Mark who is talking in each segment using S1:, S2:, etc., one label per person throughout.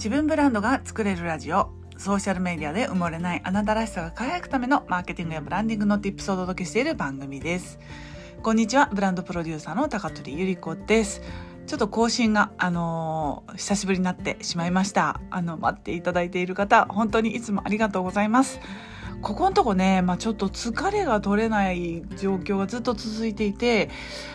S1: 自分ブランドが作れるラジオ。ソーシャルメディアで埋もれないあなたらしさが輝くためのマーケティングやブランディングの tips をお届けしている番組です。こんにちは。ブランドプロデューサーの高取ゆり子です。ちょっと更新が、あのー、久しぶりになってしまいました。あの待っていただいている方本当にいつもありがとうございます。ここのとこね、まあ、ちょっと疲れが取れない状況がずっと続いていて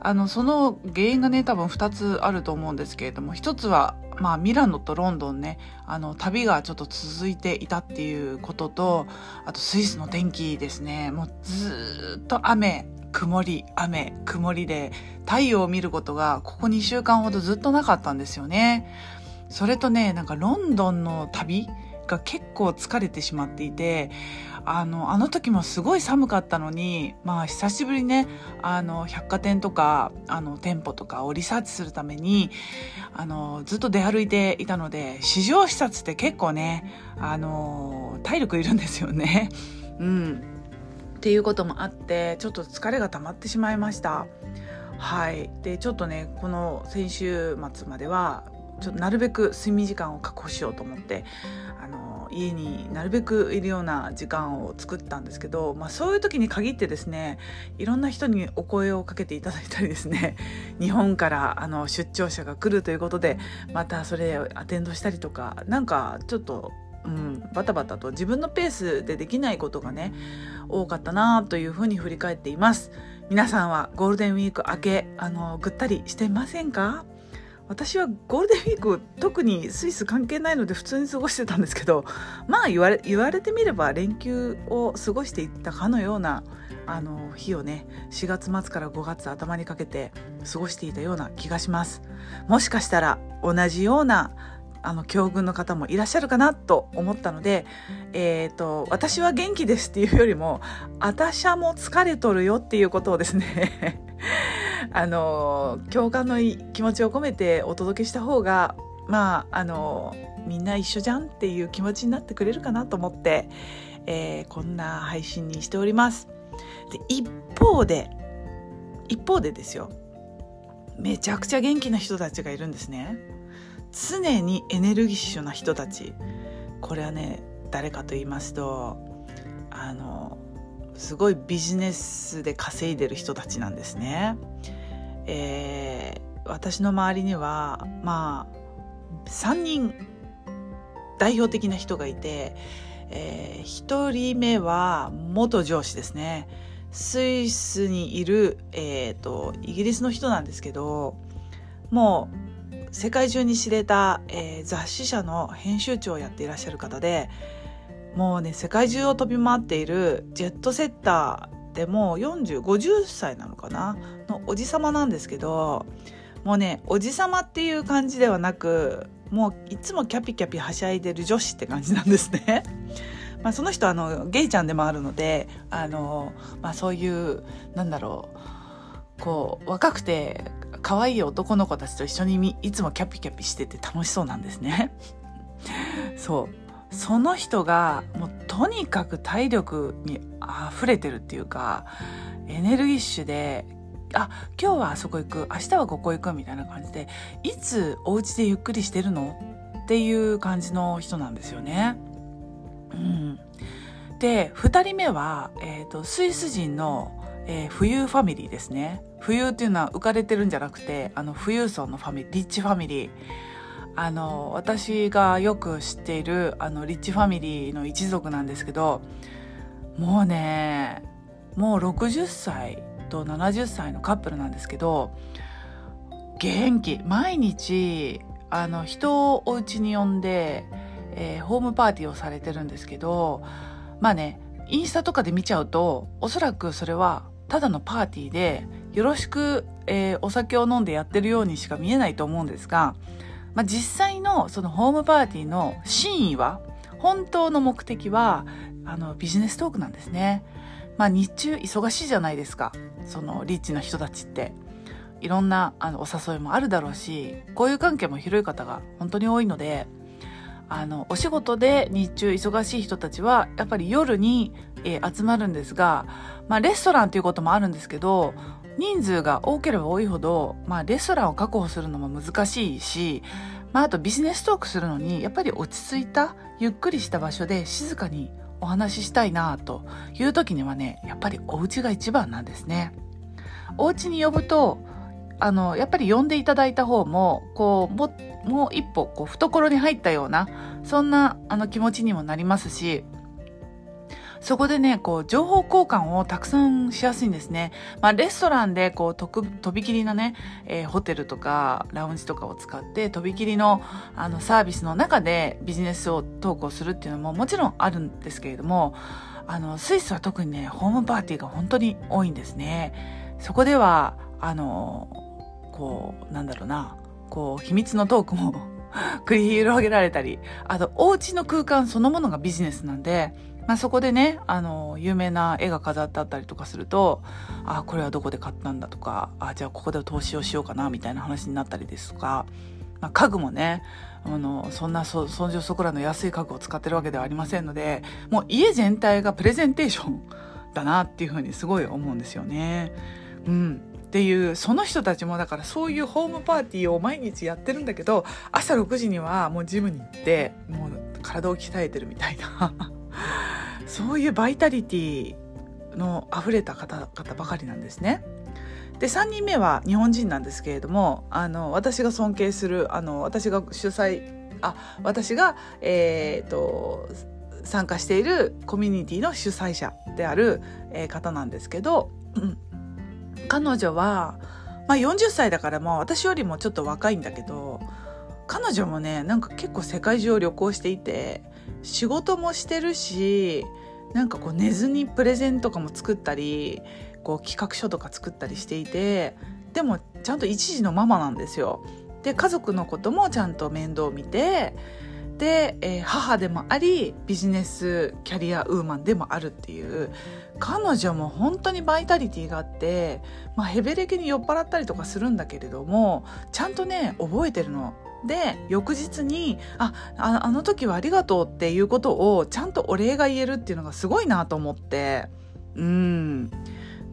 S1: あのその原因がね多分2つあると思うんですけれども1つはまあ、ミラノとロンドンねあの旅がちょっと続いていたっていうこととあとスイスの天気ですねもうずっと雨曇り雨曇りで太陽を見ることがここ2週間ほどずっとなかったんですよね。それとねなんかロンドンの旅が結構疲れてしまっていてあのあの時もすごい寒かったのにまあ久しぶりにねあの百貨店とかあの店舗とかをリサーチするためにあのずっと出歩いていたので市場視察って結構ねあの体力いるんですよね。うんっていうこともあってちょっと疲れが溜まってしまいました。はいでちょっとねこの先週末まではちょっとなるべく睡眠時間を確保しようと思ってあの家になるべくいるような時間を作ったんですけど、まあ、そういう時に限ってですねいろんな人にお声をかけていただいたりですね 日本からあの出張者が来るということでまたそれアテンドしたりとかなんかちょっとうん、バタバタと自分のペースでできないことがね多かったなというふうに振り返っています。皆さんはゴールデンウィーク明けあのぐったりしてませんか？私はゴールデンウィーク特にスイス関係ないので普通に過ごしてたんですけどまあ言われ言われてみれば連休を過ごしていったかのようなあの日をね4月末から5月頭にかけて過ごしていたような気がします。もしかしたら同じようなあの境遇の方もいらっしゃるかなと思ったので、えーと、私は元気ですっていうよりも私はも疲れとるよっていうことをですねあの共感の気持ちを込めてお届けした方がまああのみんな一緒じゃんっていう気持ちになってくれるかなと思って、えー、こんな配信にしております。で一方で一方でですよめちゃくちゃ元気な人たちがいるんですね。常にエネルギッシュな人たちこれはね誰かと言いますとあのすごいビジネスで稼いでる人たちなんですね。えー、私の周りにはまあ3人代表的な人がいて、えー、1人目は元上司ですね。スイスにいる、えーと、イギリスの人なんですけどもう世界中に知れた、えー、雑誌社の編集長をやっていらっしゃる方でもうね世界中を飛び回っているジェットセッターでも4050歳なのかな？のおじさまなんですけどもうねおじさまっていう感じではなくもういつもキャピキャピはしゃいでる女子って感じなんですね。まあ、その人あのゲイちゃんでもあるのであの、まあ、そういうなんだろうこう若くて可愛い男の子たちと一緒にいつもキャピキャピしてて楽しそうなんですね。そうその人がもうとにかく体力に溢れてるっていうかエネルギッシュであ今日はあそこ行く明日はここ行くみたいな感じでいつお家でゆっくりしてるのっていう感じの人なんですよね。うん、で2人目は、えーと、スイス人の、えー、富裕ファミリーですね。富裕っていうのは浮かれてるんじゃなくてあの富裕層のファミリーリッチファミリー。あの私がよく知っているあのリッチファミリーの一族なんですけどもうねもう60歳と70歳のカップルなんですけど元気。毎日あの人をお家に呼んで、えー、ホームパーティーをされてるんですけどまあねインスタとかで見ちゃうとおそらくそれはただのパーティーでよろしく、えー、お酒を飲んでやってるようにしか見えないと思うんですがまあ、実際のそのホームパーティーの真意は本当の目的はあのビジネストークなんですね。まあ日中忙しいじゃないですか。そのリッチな人たちって。いろんなあのお誘いもあるだろうし、交友関係も広い方が本当に多いので、あの、お仕事で日中忙しい人たちは、やっぱり夜に、えー、集まるんですが、まあレストランということもあるんですけど、人数が多ければ多いほど、まあ、レストランを確保するのも難しいし、まあ、あとビジネストークするのにやっぱり落ち着いたゆっくりした場所で静かにお話ししたいなという時にはねやっぱりお家が一番なんですね。お家に呼ぶとあのやっぱり呼んでいただいた方もこうももう一歩こう懐に入ったようなそんなあの気持ちにもなりますしそこでね、こう、情報交換をたくさんしやすいんですね。まあ、レストランで、こう、とく、とびきりのね、えー、ホテルとか、ラウンジとかを使って、とびきりの、あの、サービスの中でビジネスを投稿するっていうのももちろんあるんですけれども、あの、スイスは特にね、ホームパーティーが本当に多いんですね。そこでは、あの、こう、なんだろうな、こう、秘密のトークも 繰り広げられたり、あと、お家の空間そのものがビジネスなんで、まあ、そこでね、あの、有名な絵が飾ってあったりとかすると、あ、これはどこで買ったんだとか、あ、じゃあここで投資をしようかな、みたいな話になったりですとか、まあ、家具もね、あの、そんなそ、そんじょそこらの安い家具を使ってるわけではありませんので、もう家全体がプレゼンテーションだなっていうふうにすごい思うんですよね。うん。っていうその人たちもだからそういうホームパーティーを毎日やってるんだけど朝6時にはもうジムに行ってもう体を鍛えてるみたいなそういうバイタリティの溢れた方々ばかりなんですね。で3人目は日本人なんですけれどもあの私が尊敬するあの私が主催あ私が、えーと、参加しているコミュニティの主催者である、えー、方なんですけど、うん、彼女は、まあ、40歳だからもう私よりもちょっと若いんだけど彼女もねなんか結構世界中を旅行していて仕事もしてるしなんかこう寝ずにプレゼンとかも作ったりこう企画書とか作ったりしていてでもちゃんと一時のママなんですよ。で家族のこともちゃんと面倒を見てで、えー、母でもありビジネスキャリアウーマンでもあるっていう彼女も本当にバイタリティがあって、まあ、ヘベレケに酔っ払ったりとかするんだけれどもちゃんとね覚えてるの。で翌日にあああの時はありがとうっていうことをちゃんとお礼が言えるっていうのがすごいなと思って。うん。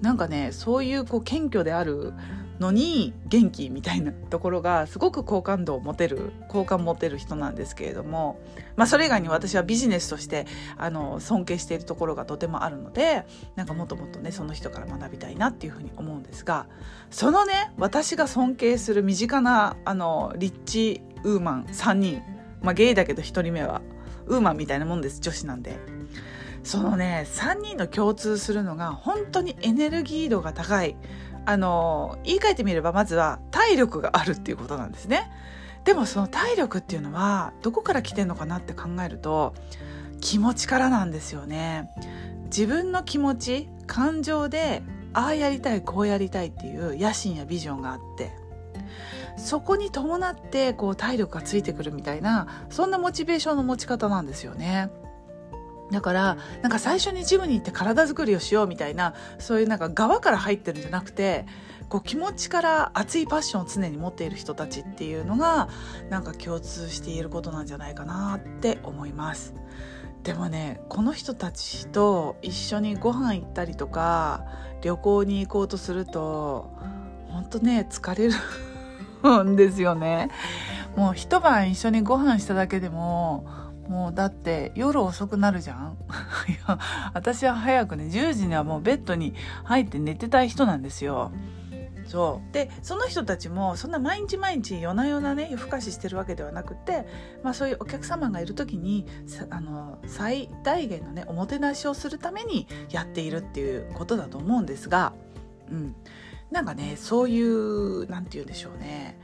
S1: なんかねそういうこう謙虚であるのに元気みたいなところがすごく好感度を持てる好感持てる人なんですけれども、まあ、それ以外に私はビジネスとしてあの尊敬しているところがとてもあるのでなんかもっともっとねその人から学びたいなっていうふうに思うんですがそのね私が尊敬する身近なあのリッチウーマン3人、まあ、ゲイだけど1人目はウーマンみたいなもんです女子なんで。そのね3人の共通するのが本当にエネルギー度が高いあの言い換えてみればまずは体力があるっていうことなんですね。でもその体力っていうのはどこから来てんのかなって考えると気持ちからなんですよね。自分の気持ち感情でああやりたいこうやりたいっていう野心やビジョンがあってそこに伴ってこう体力がついてくるみたいなそんなモチベーションの持ち方なんですよね。だからなんか最初にジムに行って体作りをしようみたいなそういうなんか側から入ってるんじゃなくてこう気持ちから熱いパッションを常に持っている人たちっていうのがなんか共通して言えることなんじゃないかなって思います。でもねこの人たちと一緒にご飯行ったりとか旅行に行こうとすると本当ね疲れるんですよね。もう一晩一緒にご飯しただけでももうだって夜遅くなるじゃん。いや私は早くね10時にはもうベッドに入って寝てたい人なんですよ。そう。でその人たちもそんな毎日毎日夜な夜なね夜更かししてるわけではなくて、まあ、そういうお客様がいる時にあの最大限のねおもてなしをするためにやっているっていうことだと思うんですが、うん、なんかねそういう何て言うんでしょうね。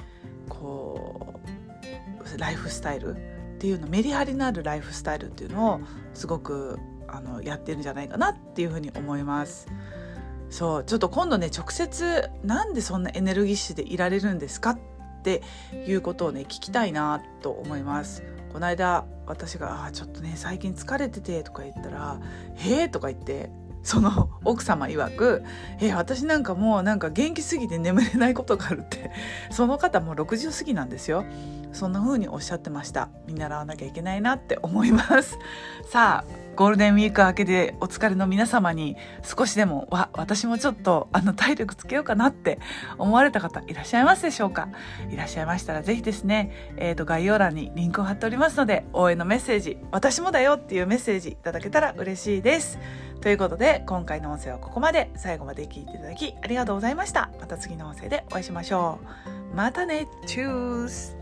S1: こうライフスタイルっていうのメリハリのあるライフスタイルっていうのをすごくあのやってるんじゃないかなっていうふうに思います。そうちょっと今度ね直接なんでそんなエネルギッシュでいられるんですかっていうことをね聞きたいなと思います。この間私が「あちょっとね最近疲れてて」とか言ったら「へえ」とか言ってその奥様曰く「え私なんかもうなんか元気すぎて眠れないことがある」って。その方も60過ぎなんですよ。そんな風におっしゃってました。見習わなきゃいけないなって思います。さあゴールデンウィーク明けでお疲れの皆様に少しでもわ私もちょっとあの体力つけようかなって思われた方いらっしゃいますでしょうか？いらっしゃいましたらぜひですね、えー、と概要欄にリンクを貼っておりますので応援のメッセージ私もだよっていうメッセージいただけたら嬉しいです。ということで今回の音声はここまで。最後まで聞いていただきありがとうございました。また次の音声でお会いしましょう。またね。チュース。